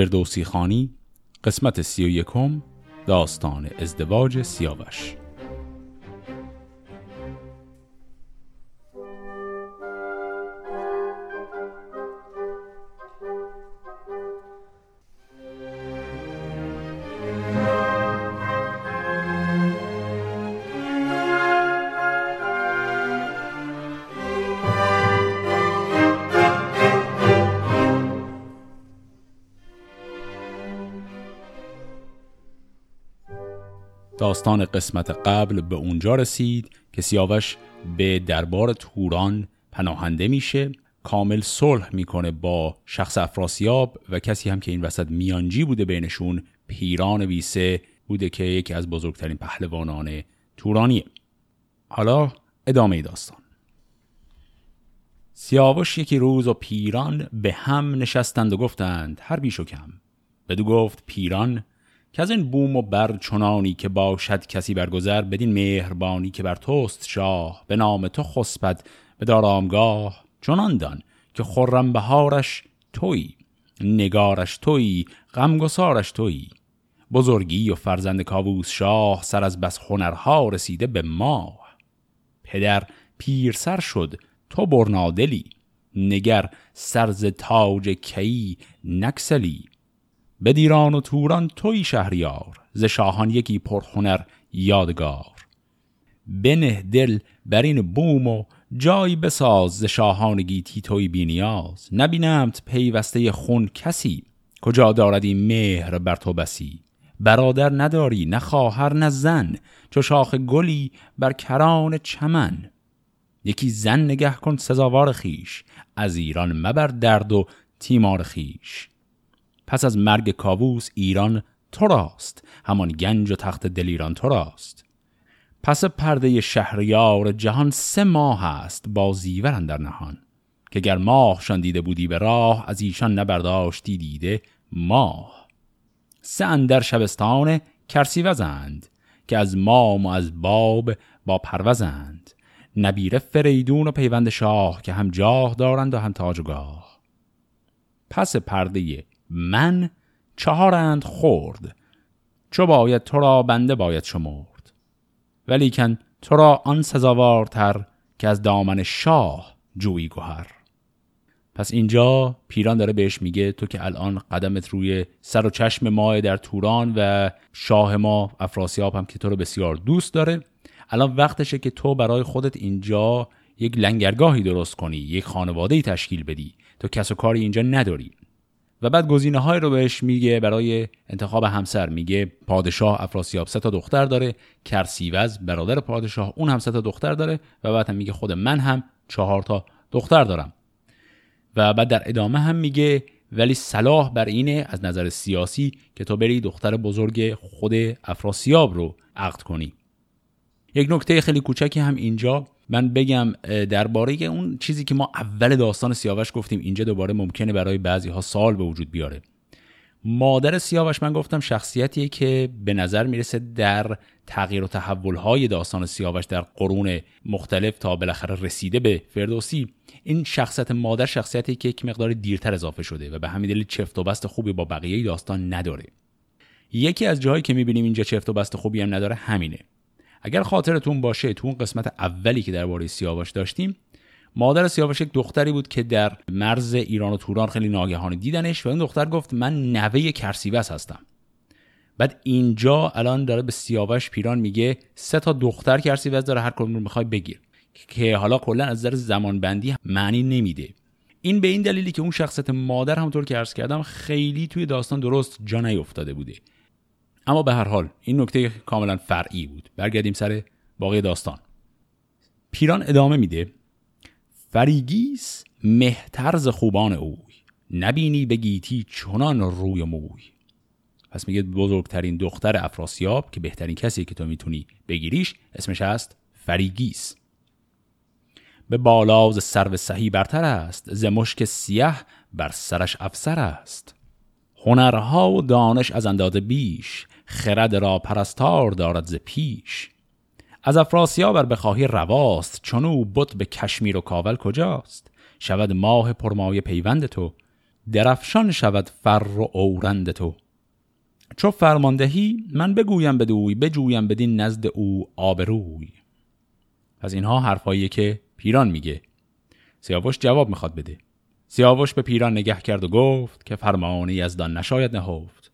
فردوسی خانی قسمت سی و یکم داستان ازدواج سیاوش. داستان قسمت قبل به اونجا رسید که سیاوش به دربار توران پناهنده میشه کامل صلح می‌کنه با شخص افراسیاب و کسی هم که این وسط میانجی بوده بینشون پیران ویسه بوده که یکی از بزرگترین پهلوانان تورانیه. حالا ادامه داستان. سیاوش یکی روز و پیران به هم نشستند و گفتند هر بیش و کم. بدو گفت پیران که از این بوم و بر چنانی که باشد کسی برگذر بدین مهربانی که بر توست شاه به نام تو خسبد به دارامگاه چنان دان که خرم بهارش توی نگارش توی غمگسارش توی. بزرگی و فرزند کاووس شاه سر از بس هنرها رسیده به ماه. پدر پیرسر شد تو برنادلی نگر سرز تاج کی نکسلی. بدیران و توران توی شهریار ز شاهان یکی پرهنر یادگار. بنه دل بر این بوم و جایی بساز ز شاهان گیتی توی بینیاز. نبینمت پیوسته خون کسی کجا دارد این مهر بر تو بسی. برادر نداری نه خواهر نه زن چو شاخ گلی بر کران چمن. یکی زن نگه کن سزاوار خیش از ایران مبر درد و تیمار خیش. پس از مرگ کاووس ایران تو راست همان گنج و تخت دلیران تو راست. پس پرده شهریار جهان سه ماه است با زیور در نهان که گر ماهشان دیده بودی به راه از ایشان نبرداشتی دیده ماه. سه اندر شبستان کرسی وزند که از مام و از باب با پروزند نبیره فریدون و پیوند شاه که هم جاه دارند و هم تاج و گاه پس پرده من چهارند خورد. چو باید تو را بنده باید شمرد. ولیکن تو را آن سزاوارتر که از دامن شاه جویی گوهر پس اینجا پیران داره بهش میگه تو که الان قدمت روی سر و چشم ماه در توران و شاه ما افراسیاب هم که تو رو بسیار دوست داره. الان وقتشه که تو برای خودت اینجا یک لنگرگاهی درست کنی یک خانواده تشکیل بدی. تو کس و کاری اینجا نداری. و بعد گزینه های رو بهش میگه برای انتخاب همسر میگه پادشاه افراسیاب سه تا دختر داره کرسیوز برادر پادشاه اون هم سه تا دختر داره و بعد هم میگه خود من هم چهار تا دختر دارم. و بعد در ادامه هم میگه ولی صلاح بر اینه از نظر سیاسی که تو بری دختر بزرگ خود افراسیاب رو عقد کنی. یک نکته خیلی کوچکی هم اینجا من بگم درباره اون چیزی که ما اول داستان سیاوش گفتیم اینجا دوباره ممکنه برای بعضی ها سال به وجود بیاره. مادر سیاوش من گفتم شخصیتیه که به نظر می‌رسه در تغییر و تحول های داستان سیاوش در قرون مختلف تا بالاخره رسیده به فردوسی این شخصیت مادر شخصیتی که یک مقدار دیرتر اضافه شده و به همین دلیل چفت و بست خوبی با بقیه داستان نداره. یکی از جاهایی که می‌بینیم اینجا چفت و بست خوبی هم نداره همینه. اگر خاطرتون باشه تو اون قسمت اولی که درباره سیاوش داشتیم مادر سیاوش یک دختری بود که در مرز ایران و توران خیلی ناگهانی دیدنش و این دختر گفت من نوه کرسیوس هستم. بعد اینجا الان داره به سیاوش پیران میگه سه تا دختر کرسیوس داره هر کدوم رو می‌خوای بگیر. که حالا کلا از نظر زمان بندی معنی نمیده. این به این دلیلی که اون شخصیت مادر همونطور که عرض کردم خیلی توی داستان درست جا نیفتاده بوده. اما به هر حال این نکته کاملا فرعی بود. برگردیم سر باقی داستان. پیران ادامه میده فریگیس مهترز خوبان اوی نبینی بگیتی چنان روی موی. پس میگه بزرگترین دختر افراسیاب که بهترین کسی که تو می‌تونی بگیریش اسمش هست فریگیس. به بالاز سرو سهی برتر است ز مشک سیه بر سرش افسر است. هنرها و دانش از اندازه بیش خرد را پرستار دارد ز پیش. از افراسیاب بر بخواهی رواست چون او بت به کشمیر و کاول کجاست؟ شود ماه پرمایه پیوند تو درفشان شود فر و اورند تو. چو فرماندهی من بگویم بدوی بجویم بدین نزد او آبروی. از اینها حرفایی که پیران میگه. سیاوش جواب می‌خواد بده. سیاوش به پیران نگه کرد و گفت که فرمانی از دان نشاید نهفت.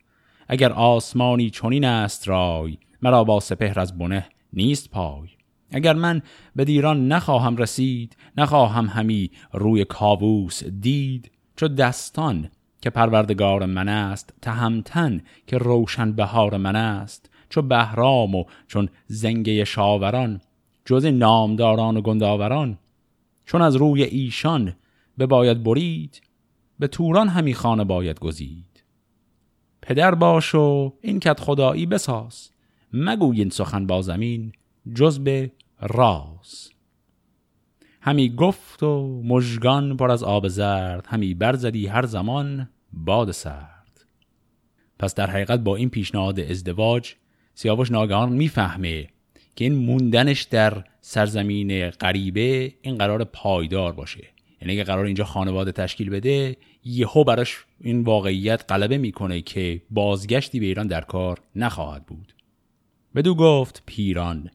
اگر آسمانی چنین است رای مرا با سپهر از بنه نیست پای. اگر من به دیران نخواهم رسید نخواهم همی روی کاووس دید. چو دستان که پروردگار من است تهمتن که روشن بهار من است. چو بهرام و چون زنگه شاوران جز نامداران و گنداوران. چون از روی ایشان به باید برید به توران همی خانه باید گزید. پدر باش و این کت خدایی بساز مگوین سخن با زمین جز به راز. همی گفت و مژگان پر از آب زرد همی برزدی هر زمان باد سرد. پس در حقیقت با این پیشنهاد ازدواج سیاوش ناگهان می‌فهمه که این موندنش در سرزمین غریبه این قرار پایدار باشه. یعنی اگه قرار اینجا خانواده تشکیل بده یهو براش این واقعیت غلبه می‌کنه که بازگشتی به ایران در کار نخواهد بود. بدو گفت پیران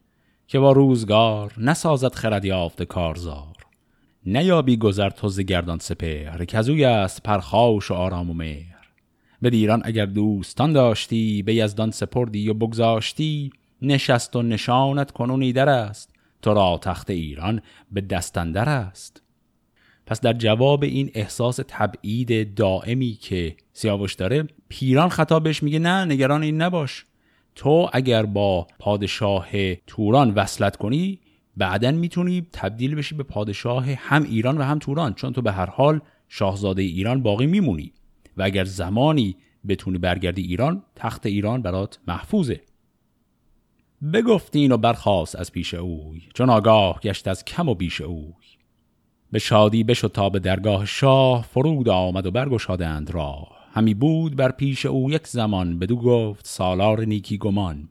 که با روزگار نسازد خرد یافت کارزار. نیابی گذر توز گردان سپهر که ازوی است پرخاش و آرام و مهر. به ایران اگر دوستان داشتی به یزدان سپردی و بگذاشتی نشست و نشانت کنونی در است. تو را تخت ایران به دستندر است. پس در جواب این احساس تبعید دائمی که سیاوش داره پیران خطابش میگه نه نگران این نباش. تو اگر با پادشاه توران وصلت کنی بعدا می‌تونی تبدیل بشی به پادشاه هم ایران و هم توران چون تو به هر حال شاهزاده ایران باقی میمونی و اگر زمانی بتونی برگردی ایران تخت ایران برات محفوظه. بگفتین و برخواست از پیش اوی چون آگاه گشت از کم و بیش اوی. به شادی بشد تا به درگاه شاه فرود آمد و برگشادند راه. همی بود بر پیش او یک زمان بدو گفت سالار نیکی گمان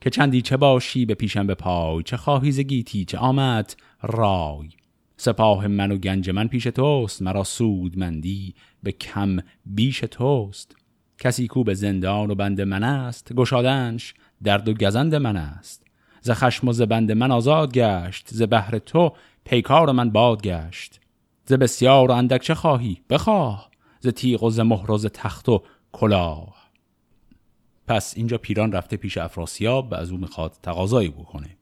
که چندی چه باشی به پیشم به پای چه خواهی زگیتی چه آمد رای. سپاه من و گنج من پیش توست مرا سودمندی به کم بیش توست. کسی کو به زندان و بند من است گشادنش درد و گزند من است. ز خشم و ز بند من آزاد گشت ز بهر تو پیکار من باد گشت ز بسیار و اندک چه خواهی؟ بخواه. ز تیغ و ز مهر و ز تخت و کلاه. پس اینجا پیران رفته پیش افراسیاب و از او می‌خواد تقاضایی بکنه.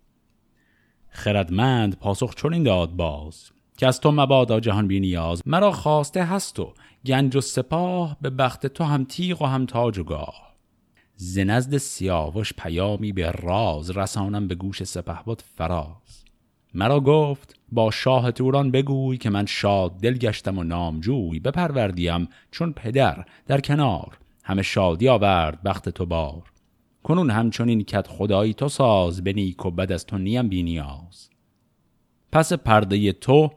خردمند پاسخ چون داد باز که از تو مبادا جهان بی نیاز مرا خواسته هست و گنج و سپاه به بخت تو هم تیغ و هم تاج و گاه. ز نزد سیاوش پیامی به راز رسانم به گوش سپهبد فراز. مرا گفت با شاه توران بگوی که من شاد دل گشتم و نامجوی بپروردیم چون پدر در کنار. همه شادی آورد بخت تو بار. کنون همچنین کت خدایی تو ساز به نیک و بد از تو نیم بی نیاز. پس پرده تو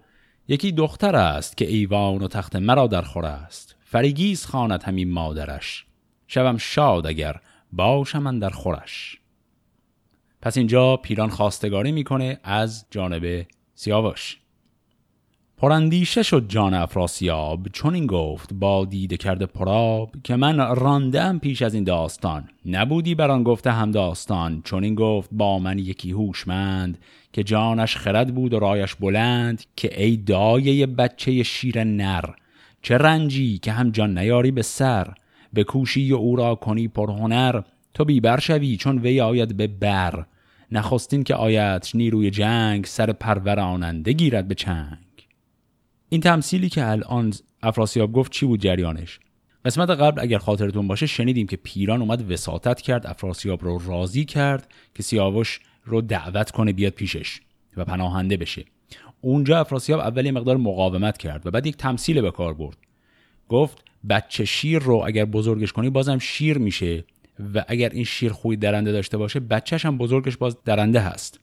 یکی دختر است که ایوان و تخت مرا در خور است. فریگیز خواند همین مادرش. شوم شاد اگر باشم من در خورش. پس اینجا پیران خواستگاری می‌کنه از جانب سیاوش. پراندیشه شد جان افراسیاب چون این گفت با دیده کرده پراب که من راندم پیش از این داستان. نبودی بران گفته هم داستان چون این گفت با من یکی هوشمند که جانش خرد بود و رایش بلند که ای دایه بچه شیر نر چه رنجی که هم جان نیاری به سر؟ به کوشی او را کنی پرهنر تو بیبر شوی چون وی آید به بر. نخستین که آیتش نیروی جنگ سر پروراننده گیرد به چنگ. این تمثیلی که الان افراسیاب گفت چی بود جریانش؟ قسمت قبل اگر خاطرتون باشه شنیدیم که پیران اومد وساطت کرد افراسیاب رو راضی کرد که سیاوش رو دعوت کنه بیاد پیشش و پناهنده بشه. اونجا افراسیاب اولی مقدار مقاومت کرد و بعد یک تمثیل به کار برد. گفت بچه شیر رو اگر بزرگش کنی بازم شیر میشه. و اگر این شیر خوی درنده داشته باشه بچهش هم بزرگش باز درنده هست.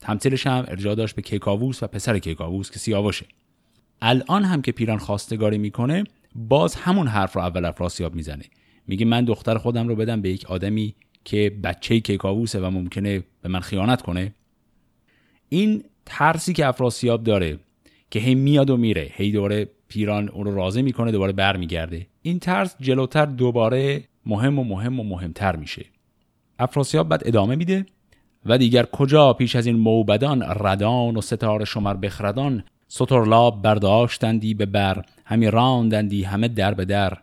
تمثیلش هم ارجاع داشت به کیکاووس و پسر کیکاووس که سیاوشه الان هم که پیران خواستگاری می‌کنه باز همون حرف رو اول افراسیاب می‌زنه. میگه من دختر خودم رو بدم به یک آدمی که بچه کیکاووسه و ممکنه به من خیانت کنه. این ترسی که افراسیاب داره که هی میاد و میره هی دوره پیران اون رو راضی می‌کنه دوباره برمیگرده. این طرز جلوتر دوباره مهم و مهم و مهمتر میشه. افراسیاب بعد ادامه میده و دیگر کجا پیش از این موبدان ردان و ستاره شمر بخردان سطرلاب برداشتندی به بر همی راندندی همه در به در.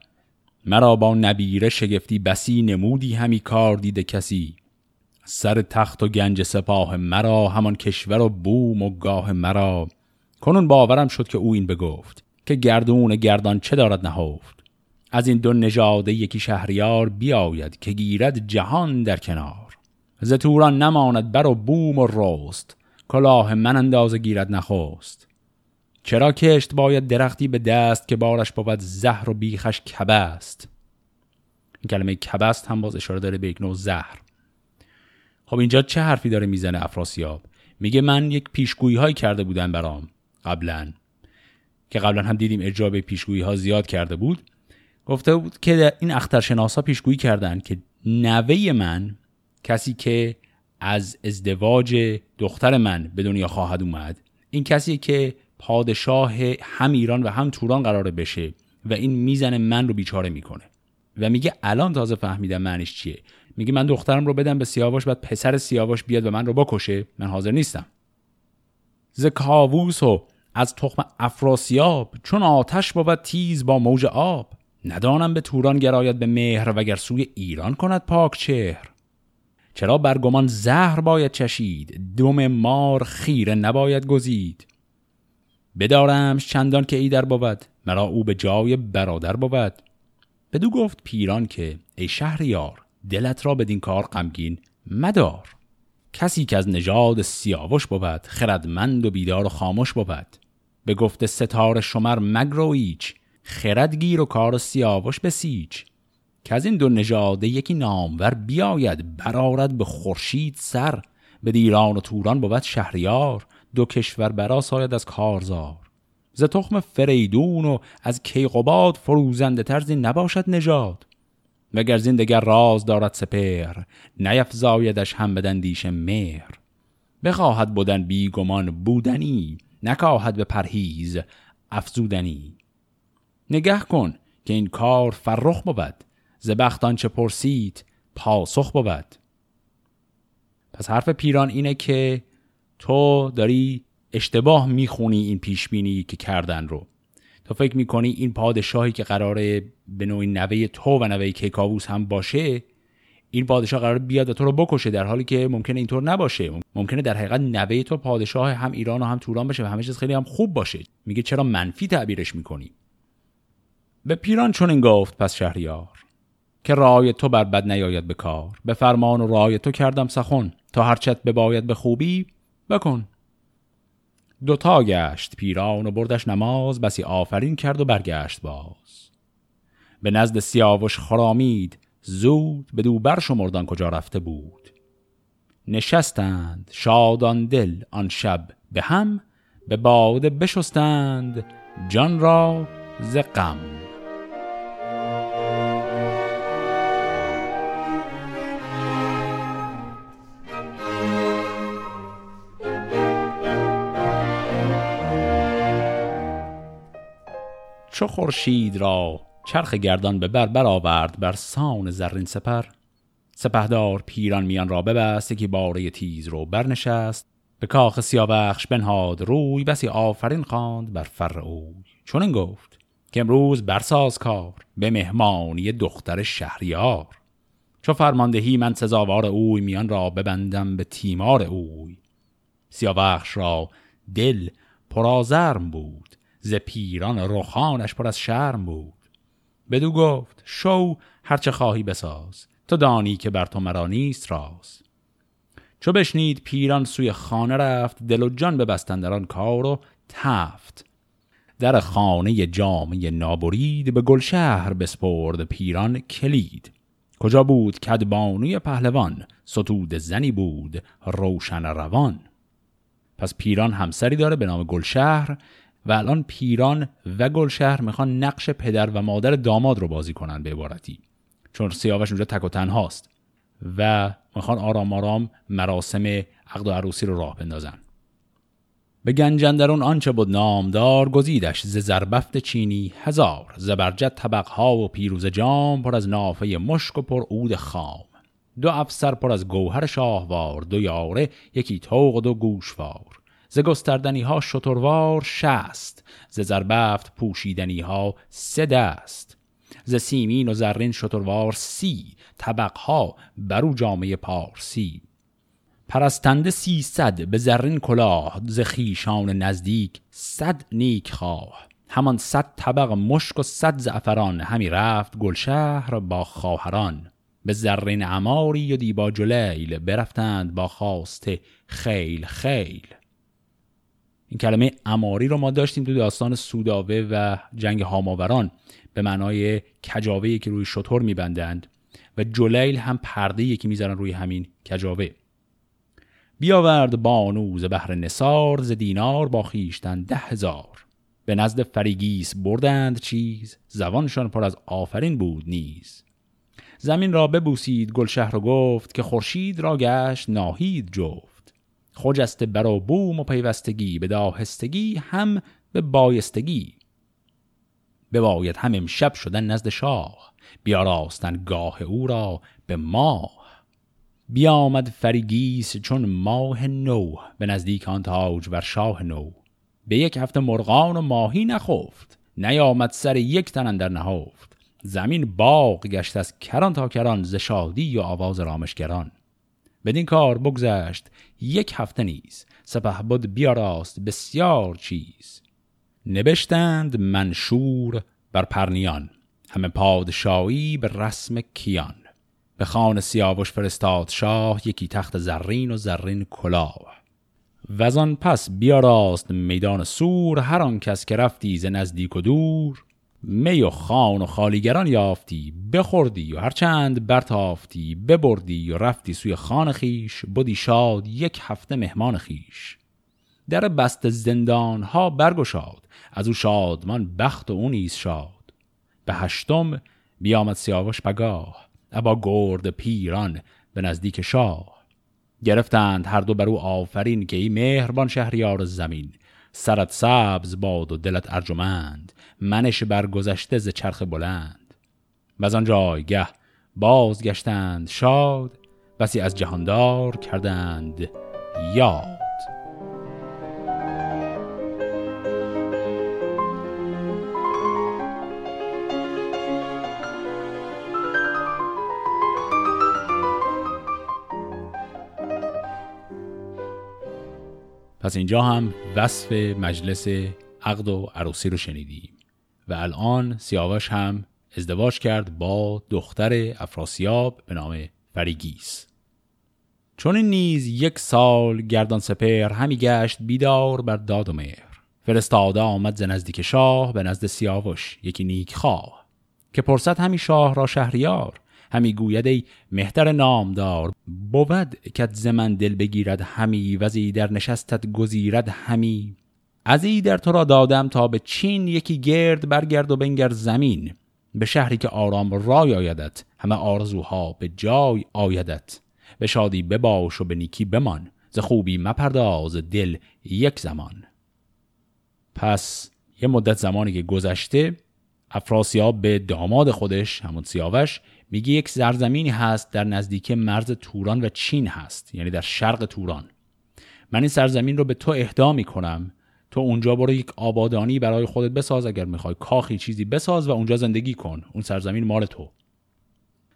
مرا با نبیره شگفتی بسی نمودی همی کار دیده کسی. سر تخت و گنج سپاه مرا همان کشور و بوم و گاه مرا. کنون باورم شد که او این بگفت که گردون گردان چه دارد نهفت. از این دو نژاده یکی شهریار بیاید که گیرد جهان در کنار. ز توران نماند بر و بوم و رست. کلاه من اندازه گیرد نخست. چرا کشت باید درختی به دست که بارش بود زهر و بیخش کبست؟ این کلمه کبست هم باز اشاره داره به یک نوع زهر. خب اینجا چه حرفی داره می‌زنه افراسیاب؟ میگه من یک پیشگویی های کرده بودم برام قبلا. که قبلا هم دیدیم ارجاع به پیشگویی ها زیاد کرده بود. گفته بود که این اخترشناسا پیشگویی کردن که نوه من کسی که از ازدواج دختر من به دنیا خواهد اومد این کسی که پادشاه هم ایران و هم توران قراره بشه و این می‌زنه من رو بیچاره می‌کنه. و میگه الان تازه فهمیدم معنیش چیه. میگه من دخترم رو بدم به سیاوش بعد پسر سیاوش بیاد و من رو بکشه. من حاضر نیستم. ز کاووس و از تخم افراسیاب چون آتش بود تیز با موج آب. ندانم به توران گراید به مهر وگر سوی ایران کند پاک چهر. چرا برگمان زهر باید چشید؟ دم مار خیره نباید گزید. بدارمش چندان که ای در بود مرا او به جای برادر بود. بدو گفت پیران که ای شهریار دلت را بدین کار غمگین مدار. کسی که از نژاد سیاوش بود خردمند و بیدار و خاموش بود. به گفته ستاره شمر مگرو ایچ خردگیر و کار سیاوش بسیچ که از این دو نژاده یکی نامور بیاید برارد به خورشید سر به دیران و توران بود شهریار دو کشور برا ساید از کارزار. ز تخم فریدون و از کیقوباد فروزنده ترزی نباشد نژاد. وگر زندگر راز دارد سپر نیفزایدش هم بدندیش مهر. بخواهد بودن بیگمان بودنی نکاهد به پرهیز افزودنی. نگه کن که این کار فرخ بود. ز بختان چه پرسید پاسخ بود. پس حرف پیران اینه که تو داری اشتباه می‌خونی این پیشبینی که کردن رو. تو فکر می‌کنی این پادشاهی که قراره به نوعی نوه تو و نوه کیکاووس هم باشه این پادشاه قرار بیاد و تو رو بکشه در حالی که ممکنه اینطور نباشه. ممکنه در حقیقت نوه تو پادشاه هم ایران و هم توران باشه و همه چیز خیلی هم خوب باشه. میگه چرا منفی تعبیرش می‌کنی؟ به پیران چون این گفت پس شهریار که رای تو بر بد نیاید به کار. به فرمان و رای تو کردم سخن. تا هرچت بباید به خوبی بکن. دوتا گشت پیران و بردش نماز. بسی آفرین کرد و برگشت باز. به نزد سیاوش خرامید. زود به دو شمردان کجا رفته بود. نشستند شادان دل آن شب به هم. به باده بشستند جان را ز غم. چو خورشید را چرخ گردان به بر برآورد بر سان زرین سپر. سپهدار پیران میان را ببست یکی باره تیز رو برنشست. به کاخ سیاوخش بنهاد روی بسی آفرین خواند بر فر اوی. چون گفت که امروز برساز کار به مهمانی دختر شهریار. چو فرماندهی من سزاوار اوی میان را ببندم به تیمار اوی. سیاوخش را دل پرازرم بود. ز پیران روخانش پر از شرم بود. بدو گفت شو هرچه خواهی بساز. تو دانی که بر تو مرا نیست راز. چو بشنید پیران سوی خانه رفت دل و جان ببستن در آن کار و تفت. در خانه جامعه نابرید به گلشهر بسپرد پیران کلید. کجا بود کدبانوی پهلوان ستود زنی بود روشن روان. پس پیران همسری داره به نام گلشهر و الان پیران و گلشهر می‌خوان نقش پدر و مادر داماد رو بازی کنن به عبارتی. چون سیاوش اونجا تک و تنهاست و می‌خوان آرام آرام مراسم عقد و عروسی رو راه بندازن. به گنجندرون آنچه بود نامدار گزیدش ز زربفت چینی هزار زبرجد طبقها و پیروز جام پر از نافه مشک و پر عود خام. دو افسر پر از گوهر شاهوار دو یاره یکی توق و دو گوشوار. ز گستردنی ها شتروار شست ز زربفت پوشیدنی ها سه دست. ز سیمین و زرین شتروار سی طبقها برو جامعه پارسی. پرستنده سیصد به زرین کلاه ز خیشان نزدیک صد نیک خواه. همان صد طبق مشک و صد زعفران همی رفت گلشهر با خواهران. به زرین عماری و دیبا جلیل برفتند با خواسته خیل خیل. این کلمه اماری رو ما داشتیم تو داستان سوداوه و جنگ هاماوران. به معنای کجاوه که روی شطور میبندند و جلیل هم پرده یکی می‌ذارن روی همین کجاوه. بیاورد بانو ز بهر نسار ز دینار با خیشتن ده هزار. به نزد فریگیس بردند چیز زبانشان پر از آفرین بود نیز. زمین را ببوسید گلشهر و گفت که خورشید را گشت ناهید جفت. خجسته بر و بوم و پیوستگی به داهستگی هم به بایستگی. بباید هم امشب شدن نزد شاه بیاراستن گاه او را به ماه. بیامد فریگیس چون ماه نو به نزدیک آن تاج بر شاه نو. به یک هفته مرغان و ماهی نخفت نیامد سر یک تن در نهفت. زمین باغ گشت از کران تا کران ز شادی و آواز رامشگران. بدین کار بگذشت یک هفته نیز سپه بود بیاراست بسیار چیز. نبشتند منشور بر پرنیان همه پادشاهی به رسم کیان. به خان سیاوش فرستاد شاه یکی تخت زرین و زرین کلاه. وزان پس بیاراست میدان سور هر آن کس که رفتی ز نزدیک و دور می و خان و خالیگران یافتی بخوردی و هرچند برتافتی ببردی و رفتی سوی خان خیش بودی شاد یک هفته مهمان خیش. در بست زندان ها برگشاد از او شادمان بخت و اون نیز شاد. به هشتم بیامد سیاوش پگاه ابا گرد پیران به نزدیک شاه. گرفتند هر دو بر او آفرین که ای مهربان شهریار زمین سرت سبز باد و دلت ارجمند. منش برگذشته ز چرخ بلند. و از آن جایگه بازگشتند شاد بسی از جهاندار کردند یاد. پس اینجا هم وصف مجلس عقد و عروسی رو شنیدیم. و الان سیاوش هم ازدواج کرد با دختر افراسیاب به نام فریگیس. چون این نیز یک سال گردان سپر همی گشت بیدار بر داد و مهر. فرستاده آمد ز نزدیک شاه به نزد سیاوش یکی نیک خواه که پرسد همی شاه را شهریار همی گوید ای مهتر نامدار بود که زمن دل بگیرد همی وزی در نشستت گزیرد همی. از ای در تو را دادم تا به چین یکی گرد برگرد و بنگر زمین. به شهری که آرام رای آیدت همه آرزوها به جای آیدت. به شادی بباش و به نیکی بمان ز خوبی مپرداز دل یک زمان. پس یه مدت زمانی که گذشته افراسیاب به داماد خودش همون سیاوش میگه یک زرزمینی هست در نزدیکی مرز توران و چین هست یعنی در شرق توران. من این سرزمین رو به تو اهدا می‌کنم تو اونجا برو یک آبادانی برای خودت بساز اگر می‌خوای. کاخی چیزی بساز و اونجا زندگی کن. اون سرزمین مال تو.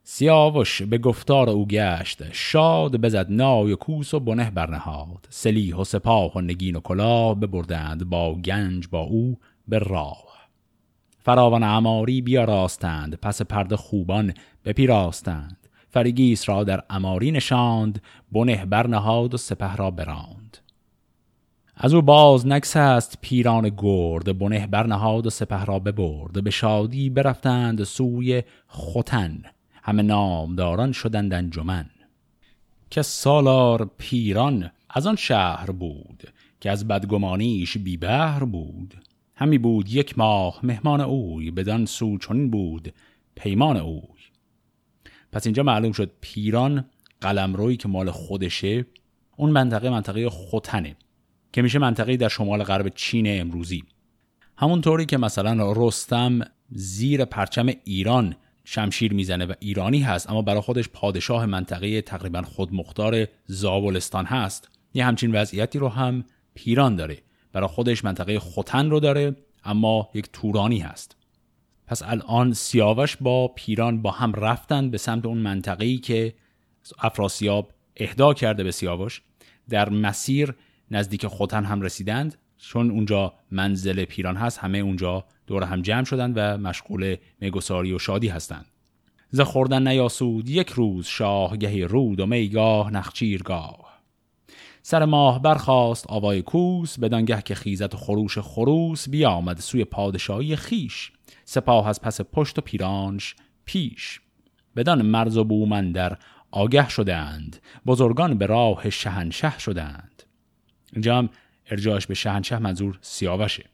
سیاوش به گفتار او گشت. شاد بزد نای و کوس و بنه برنهاد سلیح و سپاه و نگین و کلاه ببردند با گنج با او به راه. فراوان اماری بیاراستند. پس پرده خوبان بپیراستند فریگیس را در اماری نشاند. بنه برنهاد و سپه را براند. از او باز نکس است پیران گرد بنه برنهاد و سپه را ببرد. به شادی برفتند سوی خوتن همه نامداران شدند انجمن. که سالار پیران از آن شهر بود که از بدگمانیش بیبهر بود. همی بود یک ماه مهمان اوی بدان سو چنین بود پیمان اوی. پس اینجا معلوم شد پیران قلمرویی که مال خودشه اون منطقه منطقه خوتنه که میشه منطقه در شمال غرب چین امروزی. همونطوری که مثلا رستم زیر پرچم ایران شمشیر می‌زنه و ایرانی هست اما برای خودش پادشاه منطقه تقریبا خودمختار زابلستان هست. یه همچین وضعیتی رو هم پیران داره. برای خودش منطقه خوتن رو داره اما یک تورانی هست. پس الان سیاوش با پیران با هم رفتن به سمت اون منطقه‌ای که افراسیاب اهدا کرده به سیاوش. در مسیر نزدیک خوتن هم رسیدند. چون اونجا منزل پیران هست همه اونجا دور هم جمع شدند و مشغول میگساری و شادی هستند. ز خوردن نیاسود یک روز شاه گهی رود و میگاه نخچیرگاه. سر ماه برخاست آوای کوس بدانگه که خیزت و خروش خروس بیامد سوی پادشاهی خیش. سپاه از پس پشت و پیرانش پیش. بدان مرز و بومن در آگه شدند. بزرگان به راه شهنشه شدند. اینجا هم ارجاش به شهنشه منظور سیاوشه.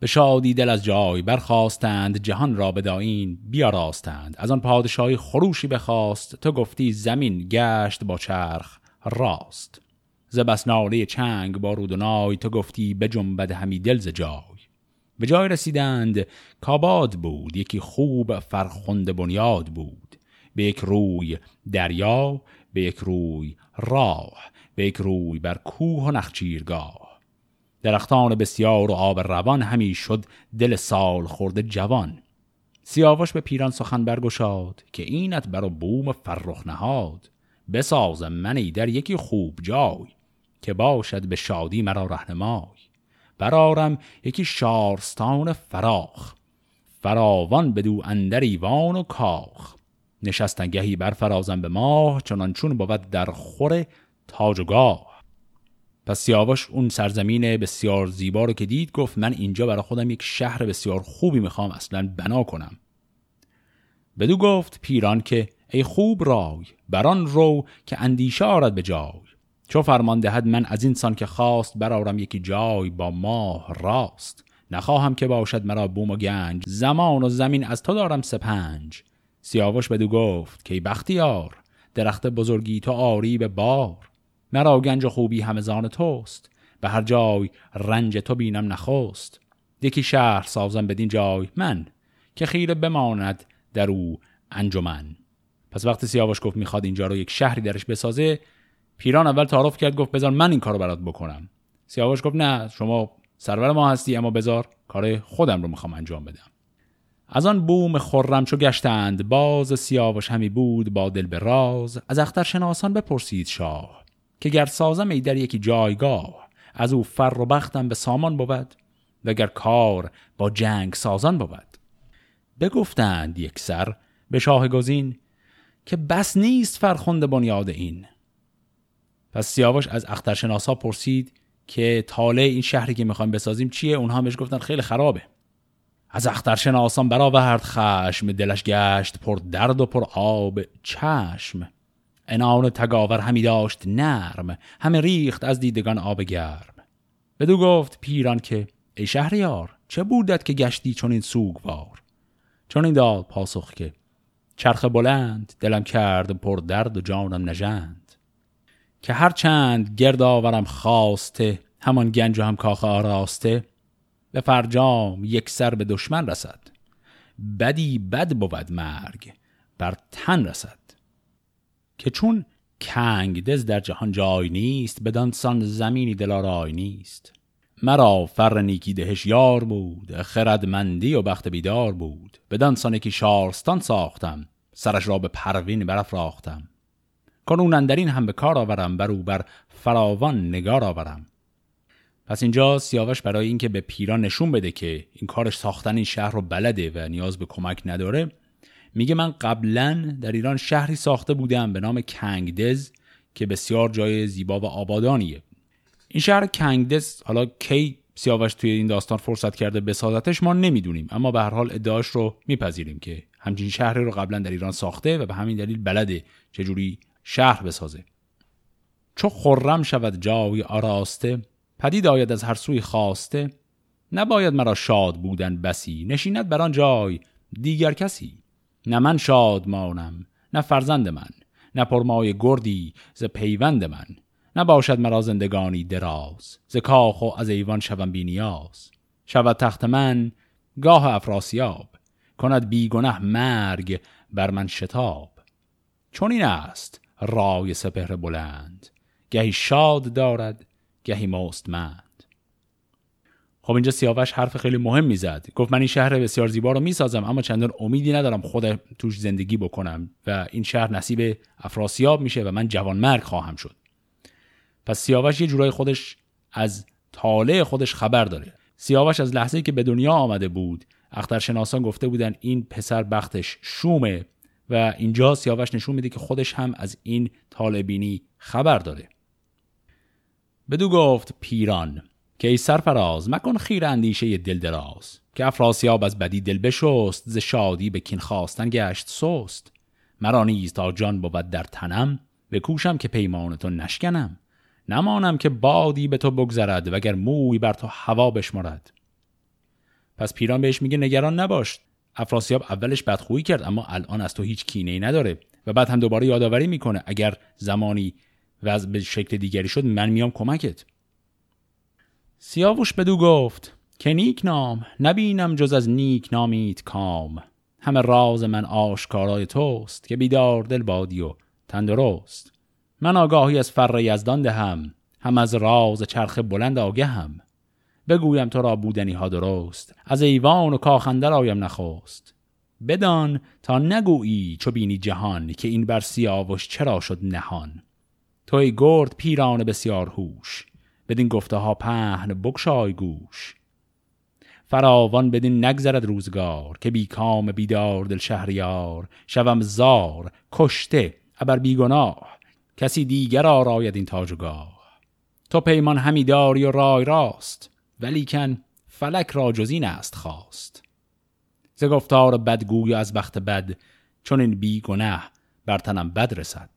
به شادی دل از جای برخواستند جهان را بداین بیاراستند. از آن پادشاهی خروشی بخواست تو گفتی زمین گشت با چرخ راست. ز بس چنگ با رود و نای تو گفتی به جنبد همی دل ز جای. به جای رسیدند کاباد بود یکی خوب فرخنده بنیاد بود. به یک روی دریا به یک روی راه. به یک روی بر کوه و نخچیرگاه. درختان بسیار و آب روان همی شد دل سال خورده جوان. سیاوش به پیران سخن برگشاد که اینت برا بوم فرخ نهاد. بسازم من در یکی خوب جای که باشد به شادی مرا رهنمای. برارم یکی شارستان فراخ. فراوان بدو اندر ایوان و کاخ. نشستن گهی بر فرازم به ماه چنان چون بود در خور تاج و گاه پس سیاوش اون سرزمین بسیار زیبا رو که دید گفت من اینجا برای خودم یک شهر بسیار خوبی می‌خوام اصلا بنا کنم. بدو گفت پیران که ای خوب رای بران رو که اندیشه آرد به جای. چو فرمان دهد من از این سان که خواست برارم یکی جای با ماه راست. نخواهم که باشد مرا بوم و گنج زمان و زمین از تو دارم سپنج. سیاوش بدو گفت که بختیار درخت بزرگی تو آری به بار. مرا گنج و خوبی همه زان توست. به هر جای رنج تو بینم نخوست یکی شهر سازم بدین جای من که خیره بماند در او انجمن. پس وقتی سیاوش گفت می‌خواد اینجا رو یک شهری درش بسازه پیران اول تعارف کرد گفت بذار من این کارو برات بکنم. سیاوش گفت نه شما سرور ما هستی اما بذار کار خودم رو می‌خوام انجام بدم. از آن بوم خرم چو گشتند باز سیاوش همی بود با دل به راز. از اختر شناسان بپرسید شاه که گر سازم ای در یکی جایگاه از او فر و بختم به سامان بود وگر کار با جنگ سازان بود. بگفتند یک سر به شاه گزین که بس نیست فرخنده بنیاد این. پس سیاوش از اخترشناسا پرسید که تاله این شهری که می‌خوایم بسازیم چیه؟ اونها بهش گفتن خیلی خرابه. از اخترشناسان برآورد خشم دلش گشت پر درد و پر آب چشم. انان تگاور همی داشت نرم همه ریخت از دیدگان آب گرم. بدو گفت پیران که ای شهریار چه بودت که گشتی چون این سوگوار؟ چون این داد پاسخ که چرخ بلند دلم کرد پر درد و جانم نژند. که هر چند گرد آورم خواسته همان گنج و هم کاخ آراسته به فرجام یک سر به دشمن رسد. بدی بد بود مرگ بر تن رسد. که چون کنگ دز در جهان جای نیست بدان سان زمینی دلارای نیست. مرا فر نیکی دهش یار بود خردمندی و بخت بیدار بود. بدان سان که شارستان ساختم سرش را به پروین برافراختم. کنون اندرین هم به کار آورم بر بر فراوان نگار آورم. پس اینجا سیاوش برای اینکه به پیران نشون بده که این کارش ساختن این شهر رو بلده و نیاز به کمک نداره میگه من قبلا در ایران شهری ساخته بودم به نام کنگدز که بسیار جای زیبا و آبادانیه. این شهر کنگدز حالا کی سیاوش توی این داستان فرصت کرده بسازتش ما نمی‌دونیم. اما به هر حال ادعاش رو میپذیریم که همچین شهری رو قبلا در ایران ساخته و به همین دلیل بلده چجوری شهر بسازه. چو خرم شود جای آراسته پدید آید از هر سوی خواسته نباید مرا شاد بودن بسی نشیند بر آن جای دیگر کسی. نه من شاد مانم نه فرزند من نه پرمای گردی ز پیوند من. نباشد مرا زندگانی دراز ز کاخ و از ایوان شوم بی نیاز. شود تخت من گاه افراسیاب کند بیگنه مرگ بر من شتاب. چون این است رای سپهر بلند گهی شاد دارد گهی مستمند خب اینجا سیاوش حرف خیلی مهم می‌زد. گفت من این شهر بسیار زیبا رو می‌سازم اما چندان امیدی ندارم خود توش زندگی بکنم و این شهر نصیب افراسیاب میشه و من جوان مرگ خواهم شد. پس سیاوش یه جورای خودش از طالع خودش خبر داره. سیاوش از لحظه که به دنیا آمده بود اخترشناسان گفته بودن این پسر بختش شومه و اینجا سیاوش نشون میده که خودش هم از این طالبینی خبر داره. بدو گفت پیران. که ای سرفراز مکن خیر اندیشه دل دراز که افراسیاب از بدی دل بشست ز شادی به کین خواستن گشت سست. مرا نیز تا جان بود در تنم بکوشم که پیمان تو نشکنم. نمانم که بادی به تو بگذرد وگر موی بر تو هوا بشمرد. پس پیران بهش میگه نگران نباش. افراسیاب اولش بدخویی کرد اما الان از تو هیچ کینه ای نداره. و بعد هم دوباره یادآوری می‌کنه اگر زمانی وضع به شکل دیگری شد من میام کمکت. سیاوش بدو گفت که نیک نام نبینم جز از نیک نامیت کام. همه راز من آشکارای توست که بیدار دل بادی و تندرست. من آگاهی از فر یزدان دهم هم از راز چرخ بلند آگه هم. بگویم تو را بودنی ها درست از ایوان و کاخندر آیم نخواست بدان تا نگویی چو بینی جهان که این بر سیاوش چرا شد نهان. توی گرد پیران بسیار هوش بدین گفته ها پهن بکشای گوش. فراوان بدین نگذرد روزگار که بی کام بیدار دل شهریار. شوم زار کشته ابر بیگناه کسی دیگر آراید این تاج و گاه. تو پیمان همی داری و رای راست ولیکن فلک را جزین است خواست. ز گفتار بدگوی از بخت بد چون این بی گنه بر تنم بد رسد.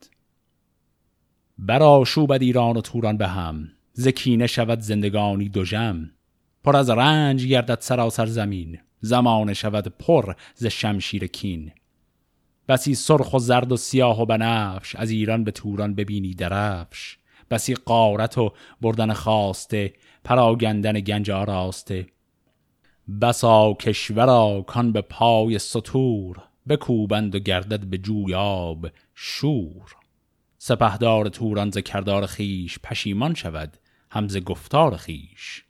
برا شوبد ایران و توران به هم زکینه شود زندگانی دو جم پر از رنج گردد سراسر زمین. زمان شود پر ز شمشیر کین. بسی سرخ و زرد و سیاه و بنفش از ایران به توران ببینی درفش. بسی قارت و بردن خواسته پراگندن گنج آراسته. بسا کشورا کان به پای سطور بکوبند و گردد به جویاب شور. سپهدار توران ز کردار خیش پشیمان شود. همز گفتار خیش.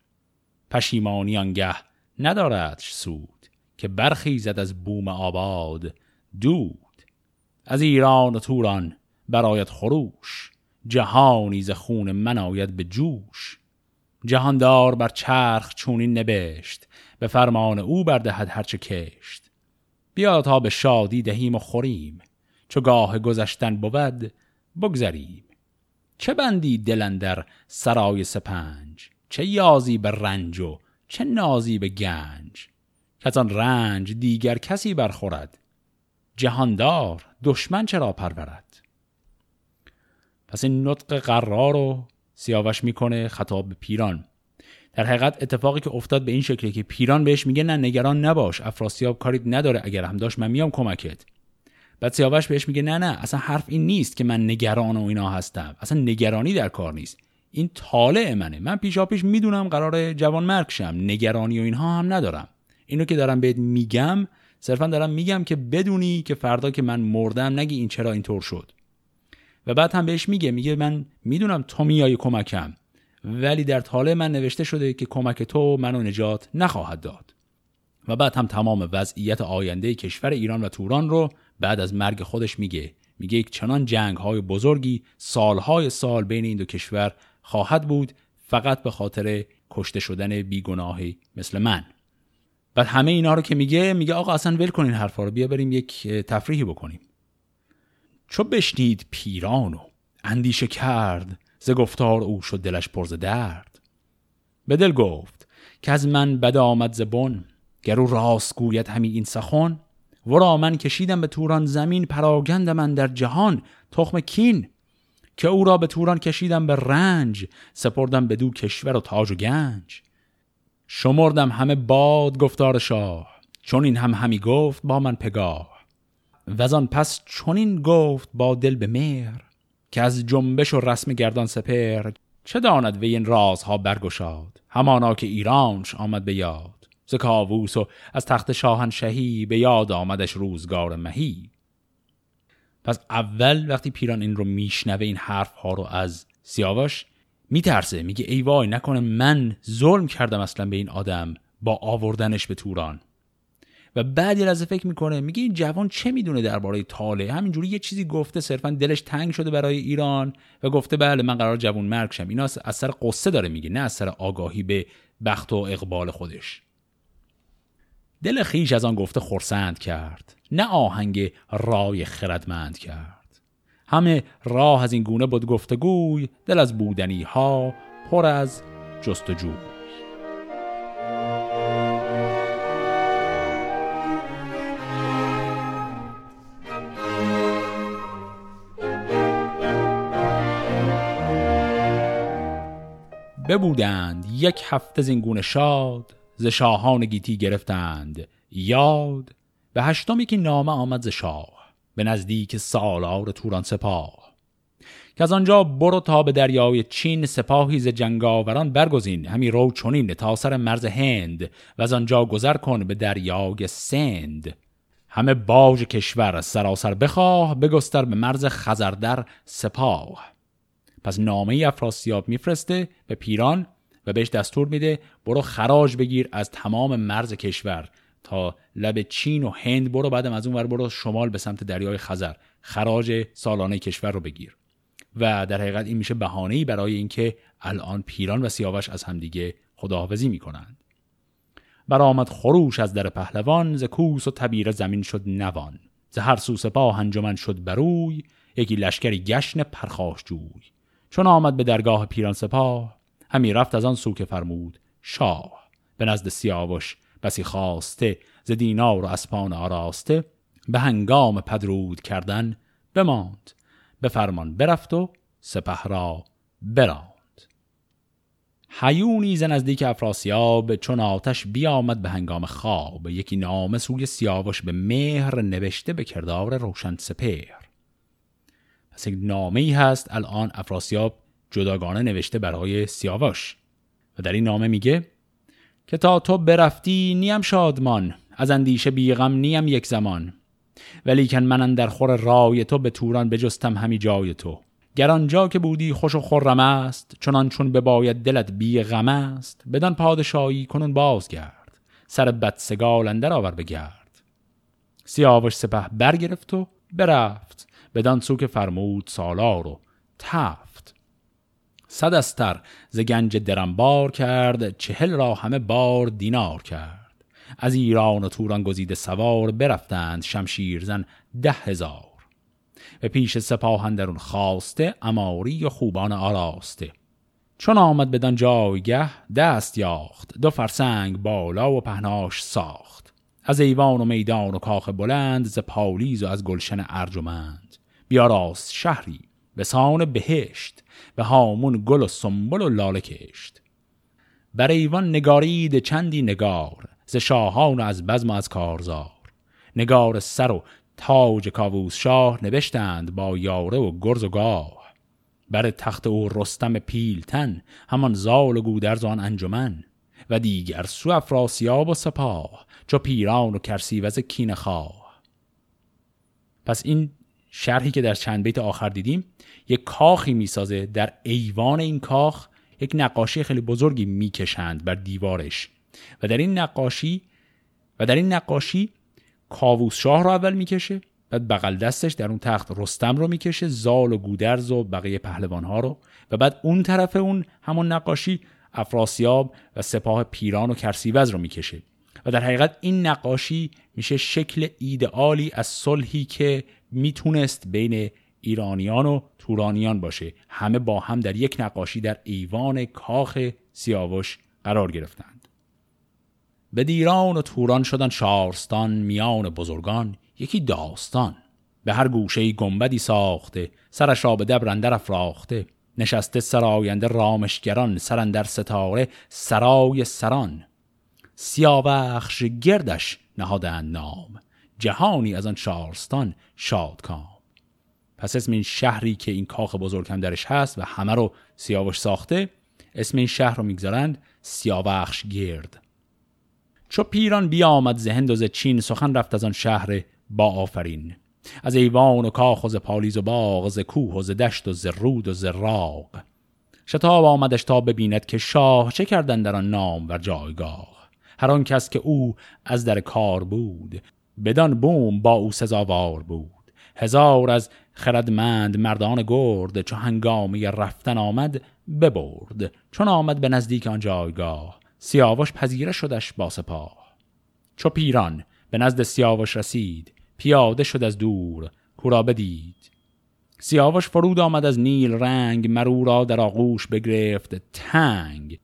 پشیمانی آنگه نداردش سود که برخیزد از بوم آباد دود. از ایران و توران برایت خروش جهانی ز خون من آید به جوش. جهاندار بر چرخ چونین نبشت به فرمان او بردهد هرچه کشت. بیا تا به شادی دهیم و خوریم چو گاه گذشتن بود بگذریم. چه بندی دلندر سرای سپنج؟ چه یازی به رنج و چه نازی به گنج؟ که آن رنج دیگر کسی برخورد؟ جهاندار دشمن چرا پرورد؟ پس این نطق قرار رو سیاوش می‌کنه خطاب به پیران. در حقیقت اتفاقی که افتاد به این شکلی که پیران بهش میگه نه نگران نباش افراسیاب کاری نداره اگر هم داشت من میام کمکت. بعد سیاوش بهش میگه نه نه اصلا حرف این نیست که من نگران و اینا هستم. اصلا نگرانی در کار نیست. این طالع منه. من پیشا پیش می‌دونم قرار جوان مرگ شم. نگرانی و اینها هم ندارم. اینو که دارم بهت میگم صرفا دارم میگم که بدونی که فردا که من مردم نگی این چرا اینطور شد. و بعد هم بهش میگه میگه من می‌دونم تو میای کمکم ولی در طالع من نوشته شده که کمک تو منو نجات نخواهد داد. و بعد هم تمام وضعیت آینده کشور ایران و توران رو بعد از مرگ خودش میگه میگه یک چنان جنگ های بزرگی سالهای سال بین این دو کشور خواهد بود فقط به خاطر کشته شدن بیگناهی مثل من. بعد همه اینا رو که میگه میگه آقا اصلا ول کنین حرفا رو بیا بریم یک تفریحی بکنیم. چو بشنید پیران و اندیشه کرد ز گفتار او شد دلش پرز درد. به دل گفت که از من بد آمد ز بن گر او راست گوید همی این سخن ورا من کشیدم به توران زمین پراگند من در جهان تخم کین که او را به توران کشیدم به رنج سپردم به دو کشور و تاج و گنج. شمردم همه باد گفتار شاه چون این هم همی گفت با من پگاه. و آن پس چون این گفت با دل به مهر که از جنبش و رسم گردان سپر چه داند وی این رازها برگشاد؟ همانا که ایرانش آمد به یاد. ز کاووس و از تخت شاهنشهی به یاد آمدش روزگار مهی. پس اول وقتی پیران این رو میشنوه این حرف ها رو از سیاوش میترسه. میگه ای وای نکنه من ظلم کردم اصلا به این آدم با آوردنش به توران. و بعد یه فکر می‌کنه میگه این جوان چه می‌دونه درباره تاله همینجوری یه چیزی گفته صرفا دلش تنگ شده برای ایران و گفته بله من قرار جوان مرگ شم. اینا از سر قصه داره میگه نه از سر آگاهی به بخت و اقبال خودش. دل خیش از آن گفته خورسند کرد. نه آهنگ رای خردمند کرد. همه راه از این گونه بود گفتگوی دل از بودنی ها پر از جستجوی. ببودند یک هفته زینگونه شاد ز شاهان گیتی گرفتند. یاد. به هشتمی که نامه آمد ز شاه به نزدیک سالار توران سپاه. که از آنجا برو تا به دریای چین سپاهی ز جنگاوران برگزین. همی رو چنین تا سر مرز هند و از آنجا گذر کن به دریای سند. همه باج کشور سراسر بخواه بگستر به مرز خزردر سپاه. پس نامه افراسیاب میفرسته به پیران و بهش دستور میده برو خراج بگیر از تمام مرز کشور تا لب چین و هند برو بعدم از اون ور برو شمال به سمت دریای خزر. خراج سالانه کشور رو بگیر. و در حقیقت این میشه بهانه‌ای برای اینکه الان پیران و سیاوش از همدیگه خداحافظی می‌کنند. برآمد خروش از در پهلوان ز کوس و تبیر زمین شد نوان. ز هر سو سپاه انجمن شد بروی یکی لشکری گشن پرخاش جوی. چون آمد به درگاه پیران سپاه همی رفت از آن سو که فرمود شاه. به نزد سیاوش بسی خواسته ز دینار و اسپان آراسته به هنگام پدرود کردن بماند. به فرمان برفت و سپه را براند. حیونی ز نزدیک افراسیاب چون آتش بیامد به هنگام خواب. یکی نامه سوی سیاوش به مهر نوشته به کردار روشن سپهر. پس یک نامه ای هست الان افراسیاب جداگانه نوشته برای سیاوش. و در این نامه میگه که تا تو برفتی نیم شادمان از اندیشه بیغم نیم یک زمان. ولیکن من در خور رای تو به توران بجستم همی جای تو. گر آنجا که بودی خوش و خرم است چنان چون بباید دلت بی غم است بدان پادشاهی کنون بازگرد سر بدسگال اندر آور بگرد. سیاوش سپه برگرفت و برفت بدان سو که فرمود سالار و تفت. صد استر ز گنج درنبار کرد چهل را همه بار دینار کرد. از ایران و توران گزیده سوار برفتند شمشیرزن ده هزار. به پیش سپاه درون خواسته اماری و خوبان آراسته. چون آمد بدان جایگه دست یاخت دو فرسنگ بالا و پهناش ساخت. از ایوان و میدان و کاخ بلند ز پالیز و از گلشن ارجمند. بیاراست شهری به سان بهشت. به هامون گل و سنبل و لاله کشت. بر ایوان نگارید چندی نگار ز شاهان و از بزم و از کارزار. نگار سر و تاج کاووس شاه نوشتند با یاره و گرز و گاه. بر تخت او رستم پیلتن همان زال و گودرز آن انجمن. و دیگر سو افراسیاب و سپاه چو پیران و کرسیوز کین خواه. پس این شرحی که در چند بیت آخر دیدیم یک کاخی می‌سازه در ایوان این کاخ یک نقاشی خیلی بزرگی می‌کشند بر دیوارش. و در این نقاشی و در این نقاشی کاووس شاه رو اول می‌کشه بعد بغل دستش در اون تخت رستم رو می‌کشه زال و گودرز و بقیه پهلوان ها رو. و بعد اون طرف اون همون نقاشی افراسیاب و سپاه پیران و کرسیوز رو می‌کشه. و در حقیقت این نقاشی میشه شکل ایدئالی از صلحی که می‌تونست بین ایرانیان و تورانیان باشه. همه با هم در یک نقاشی در ایوان کاخ سیاوش قرار گرفتند. به دیران و توران شدن شارستان میان بزرگان یکی داستان. به هر گوشه گنبدی ساخته سرش را به دبرندر افراخته. نشسته سراینده رامشگران سرندر ستاره سرای سران. سیاوخش گردش نهادن نام. جهانی از آن شارستان شادکام پس اسم این شهری که این کاخ بزرگ هم درش هست و همه رو سیاوش ساخته اسم این شهر رو می‌گذارند سیاوخش گرد. چو پیران بیامد ز هند و ز چین سخن رفت از آن شهر با آفرین. از ایوان و کاخ و پالیز و باغ ز کوه و ز دشت و ز رود و ز راغ. شتاب آمدش تا ببیند که شاه چه کردن در آن نام و جایگاه. هر آن کس که او از در کار بود بدان بوم با او سزاوار بود. هزار از خردمند مردان گرد چو هنگامی رفتن آمد ببرد. چون آمد به نزدیک آن جایگاه سیاوش پذیره شدش با سپاه. چو پیران به نزد سیاوش رسید پیاده شد از دور کورا بدید. سیاوش فرود آمد از نیل رنگ مرو را در آغوش بگرفت تنگ.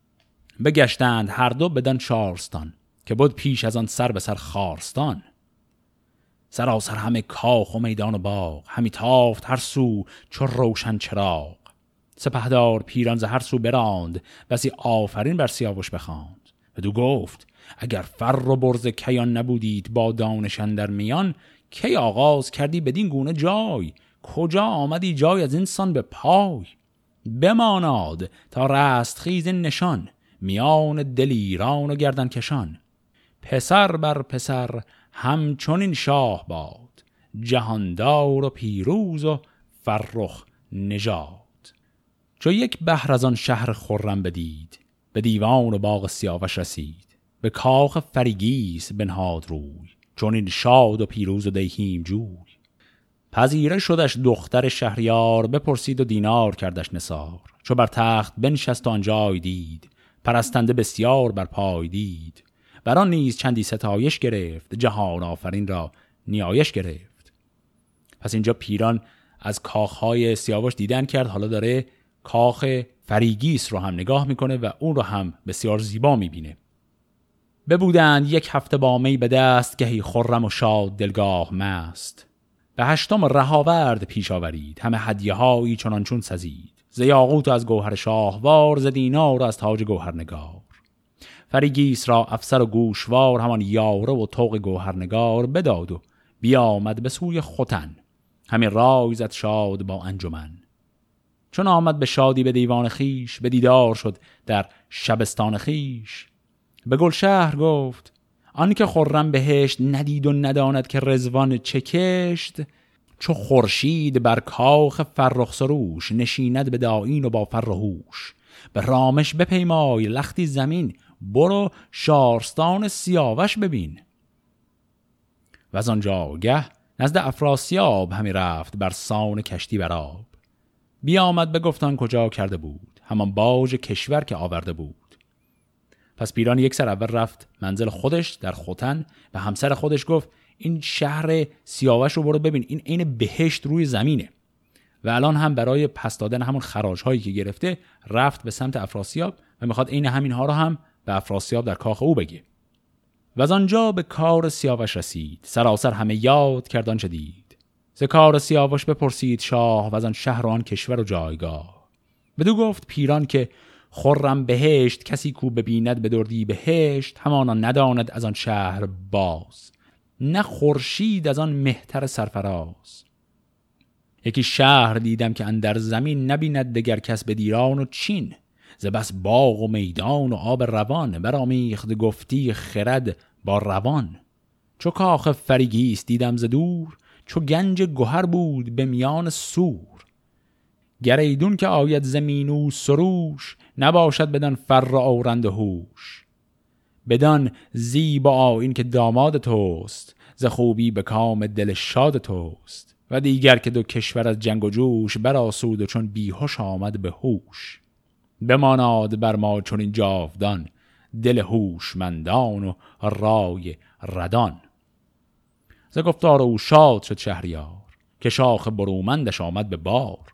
بگشتند هر دو بدن شارستان که بود پیش از آن سر به سر خارستان. سراسر همه کاخ و میدان و باغ همی تافت هر سو چو روشن چراغ. سپهدار پیران ز هر سو براند بسی آفرین بر سیاوش بخواند. دو گفت اگر فر و برز کیان نبودید با دانشن در میان کی آغاز کردی بدین گونه جای؟ کجا آمدی جای از انسان به پای؟ بماناد تا رست خیز نشان میان دلیران و گردن کشان. پسر بر پسر همچون این شاه باد جهاندار و پیروز و فرخ نژاد. چو یک بهر از آن شهر خرم بدید به دیوان و باغ سیاوش رسید به کاخ فریگیس بنهاد روی چون این شاد و پیروز و دیهیم جوی. پذیره شدش دختر شهریار بپرسید و دینار کردش نسار چو بر تخت بنشست آنجای دید پرستنده بسیار بر پای دید. بران نیز چندی ستایش گرفت جهان آفرین را نیایش گرفت. پس اینجا پیران از کاخهای سیاوش دیدن کرد حالا داره کاخ فریگیس رو هم نگاه می‌کنه و اون رو هم بسیار زیبا می‌بینه. ببودند یک هفته با می به دست گهی خرم و شاد دلگاه مست. به هشتم رهاورد پیش آورید همه هدیه هایی چنان چون سزید ز از گوهر شاهوار ز دینار از تاج گوهرنگار. فریگیس را افسر و گوشوار همان یاره و توق گوهرنگار بداد و بیامد به سوی خوتن همین رای زد شاد با انجمن. چون آمد به شادی به دیوان خیش به دیدار شد در شبستان خیش. به گلشهر گفت آن که خرم بهشت ندید و نداند که رزوان چکشت چو خورشید بر کاخ فرخ سروش نشیند به داین و با فرهوش به رامش بپیمای لختی زمین برو شارستان سیاوش ببین. و از آنجا گه نزد افراسیاب همی رفت بر سان کشتی بر آب. بیامد بگفتان کجا کرده بود همان باج کشور که آورده بود. پس پیران یک سر اول رفت منزل خودش در خوتن و همسر خودش گفت این شهر سیاوش رو برو ببین این عین بهشت روی زمینه. و الان هم برای پس دادن همون خراج هایی که گرفته رفت به سمت افراسیاب و می‌خواد عین همین ها رو هم به افراسیاب در کاخ او بگه و از آنجا به کار سیاوش رسید. سراسر همه یاد کردان چه دید. ز کار سیاوش بپرسید شاه و از آن شهر و آن کشور و جایگاه. بدو گفت پیران که خرم بهشت کسی کو ببیند به دردی بهشت همانا نداند از آن شهر باز. نه خورشید از آن مهتر سرفراز. یکی شهر دیدم که اندر زمین نبیند دگر کس به دیران و چین. ز بس باغ و میدان و آب روان برامیخت گفتی خرد با روان. چو کاخ فریگیس دیدم ز دور چو گنج گهر بود به میان سور. گریدون که آید و سروش نباشد بدان فر آورند هوش. بدان زیب آین که داماد توست ز خوبی به کام دل شاد توست. و دیگر که دو کشور از جنگ و جوش براسود و چون بیهوش آمد به هوش. بماناد بر ما چون این جاودان دل هوشمندان و رای ردان. ز گفتار او شاد شد شهریار که شاخ برومندش آمد به بار.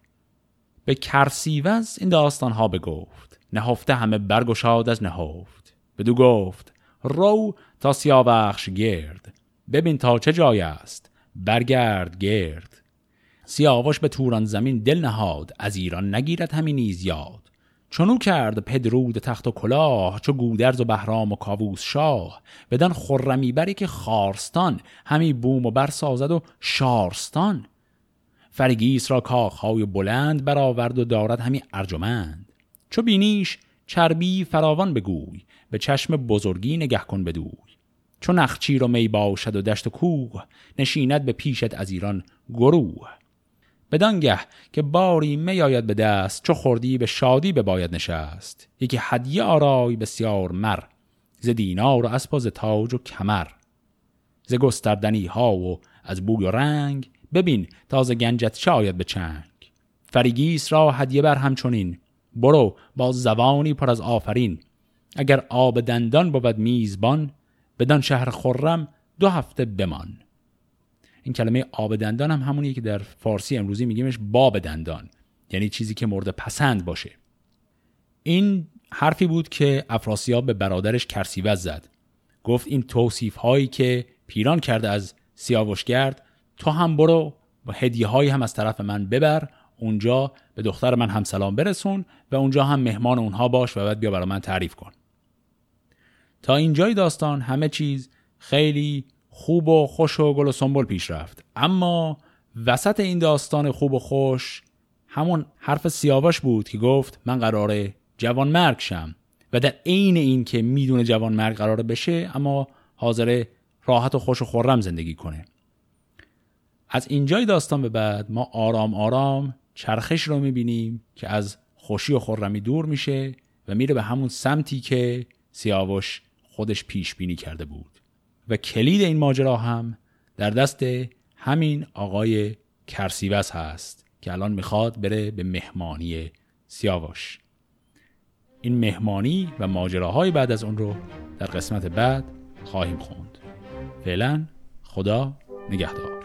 به کرسیوز این داستان ها بگفت نهفته همه برگشاد از نهفت. بدو گفت رو تا سیاوخش گرد ببین تا چه جای است برگرد گرد. سیاوش به توران زمین دل نهاد از ایران نگیرد همین نیز یاد. چونو کرد پدرود تخت و کلاه چو گودرز و بهرام و کاووس شاه. بدن خرمی بری که خارستان همی بوم و بر سازد و شارستان. فرگیس را کاخهای بلند برآورد و دارد همی ارجمند. چو بینیش چربی فراوان بگوی به چشم بزرگی نگه کن بدوی. چو نخچیر و می باشد و دشت و کوه نشیند به پیشت از ایران گروه. بدانگه که باری می آید به دست چو خوردی به شادی به باید نشست. یکی هدیه آرای بسیار مر ز دینار و اسب ز تاج و کمر. ز گستردنی ها و از بوی و رنگ ببین تا ز گنجت شاید به چنگ. فریگیس را هدیه بر همچنین برو با زبانی پر از آفرین. اگر آب دندان بود میزبان بدان شهر خرم دو هفته بمان. این کلمه آب دندان هم همونیه که در فارسی امروزی میگیمش باب دندان یعنی چیزی که مورد پسند باشه. این حرفی بود که افراسیاب به برادرش کرسیوز زد. گفت این توصیف هایی که پیران کرده از سیاوشگرد تو هم برو و هدیه هایی هم از طرف من ببر اونجا به دختر من هم سلام برسون و اونجا هم مهمان اونها باش و بعد بیا برای من تعریف کن. تا اینجای داستان همه چیز خیلی خوب و خوش و گل و سنبل پیش رفت. اما وسط این داستان خوب و خوش همون حرف سیاوش بود که گفت من قراره جوان مرگ شم و در عین این که می‌دونه جوان مرگ قراره بشه اما حاضر راحت و خوش و خورم زندگی کنه. از اینجای داستان به بعد ما آرام آرام چرخش رو می‌بینیم که از خوشی و خورمی دور میشه و میره به همون سمتی که سیاوش خودش پیش بینی کرده بود. و کلید این ماجرا هم در دست همین آقای کرسیوس هست که الان می‌خواد بره به مهمانی سیاوش. این مهمانی و ماجراهای بعد از اون رو در قسمت بعد خواهیم خوند. فعلا خدا نگهدار.